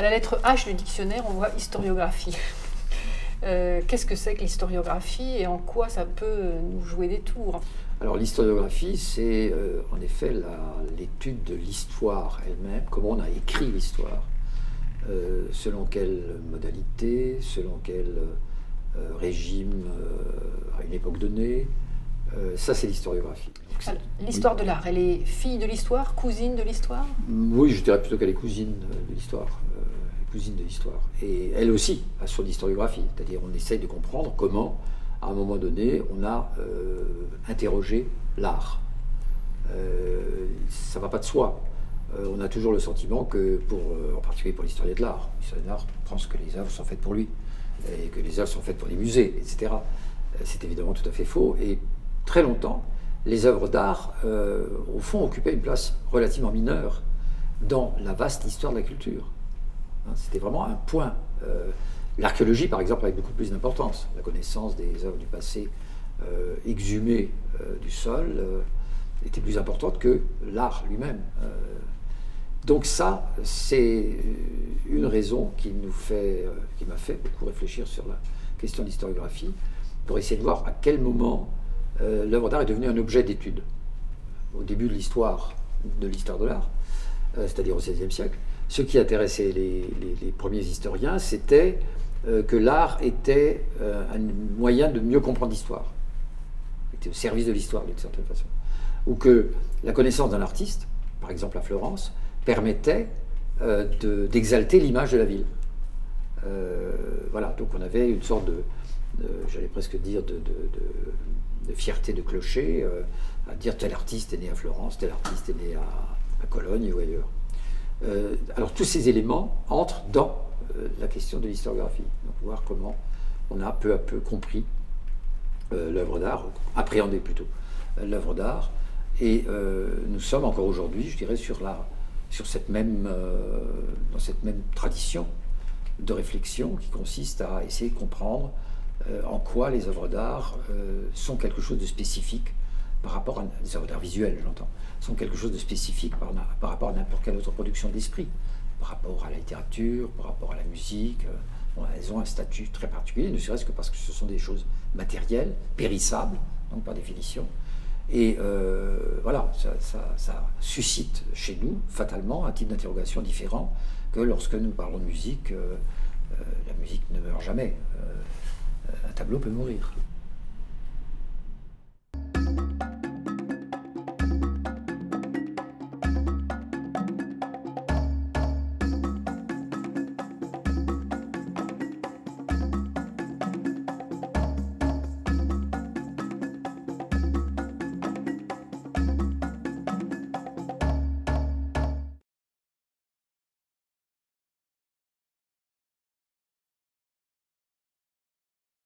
À la lettre H du dictionnaire, on voit historiographie. Euh, Qu'est-ce que c'est que l'historiographie et en quoi ça peut nous jouer des tours Alors l'historiographie, c'est euh, en effet l'étude de l'histoire elle-même, comment on a écrit l'histoire, euh, selon quelle modalité, selon quel régime à une époque donnée. Ça, c'est l'historiographie. L'histoire de l'art, elle est fille de l'histoire, cousine de l'histoire? Oui, je dirais plutôt qu'elle est cousine de l'histoire. Cousine de l'histoire. Et elle aussi a son historiographie. C'est-à-dire, on essaye de comprendre comment, à un moment donné, on a euh, interrogé l'art. Euh, ça ne va pas de soi. Euh, on a toujours le sentiment que, pour, en particulier pour l'historien de l'art, l'historien de l'art pense que les œuvres sont faites pour lui, et que les œuvres sont faites pour les musées, etc. C'est évidemment tout à fait faux. Et très longtemps, les œuvres d'art, au fond, occupaient une place relativement mineure dans la vaste histoire de la culture. Hein, C'était vraiment un point. Euh, L'archéologie, par exemple, avait beaucoup plus d'importance. La connaissance des œuvres du passé euh, exhumées euh, du sol était plus importante que l'art lui-même. Donc ça, c'est une raison qui nous fait, qui m'a fait beaucoup réfléchir sur la question de l'historiographie, pour essayer de voir à quel moment l'œuvre d'art est devenue un objet d'étude. Au début de l'histoire, de l'histoire de l'art, c'est-à-dire au XVIe siècle, ce qui intéressait les, premiers historiens, c'était euh, que l'art était euh, un moyen de mieux comprendre l'histoire, était au service de l'histoire d'une certaine façon, ou que la connaissance d'un artiste, par exemple à Florence, permettait euh, de- d'exalter l'image de la ville. Voilà, donc on avait une sorte de, j'allais presque dire, de, fierté de clocher, à dire tel artiste est né à Florence, tel artiste est né à Cologne ou ailleurs. Euh, alors tous ces éléments entrent dans euh, la question de l'historiographie, donc voir comment on a peu à peu compris euh, l'œuvre d'art, appréhendé plutôt l'œuvre d'art, et nous sommes encore aujourd'hui, je dirais, sur, dans cette même tradition de réflexion qui consiste à essayer de comprendre en quoi les œuvres d'art sont quelque chose de spécifique par rapport à les œuvres d'art visuelles, j'entends, sont quelque chose de spécifique par, rapport à n'importe quelle autre production d'esprit, par rapport à la littérature, par rapport à la musique. euh, elles ont un statut très particulier, ne serait-ce que parce que ce sont des choses matérielles, périssables, donc par définition. Et euh, voilà, ça, suscite chez nous, fatalement, un type d'interrogation différent que lorsque nous parlons de musique. euh, la musique ne meurt jamais. Un tableau peut mourir.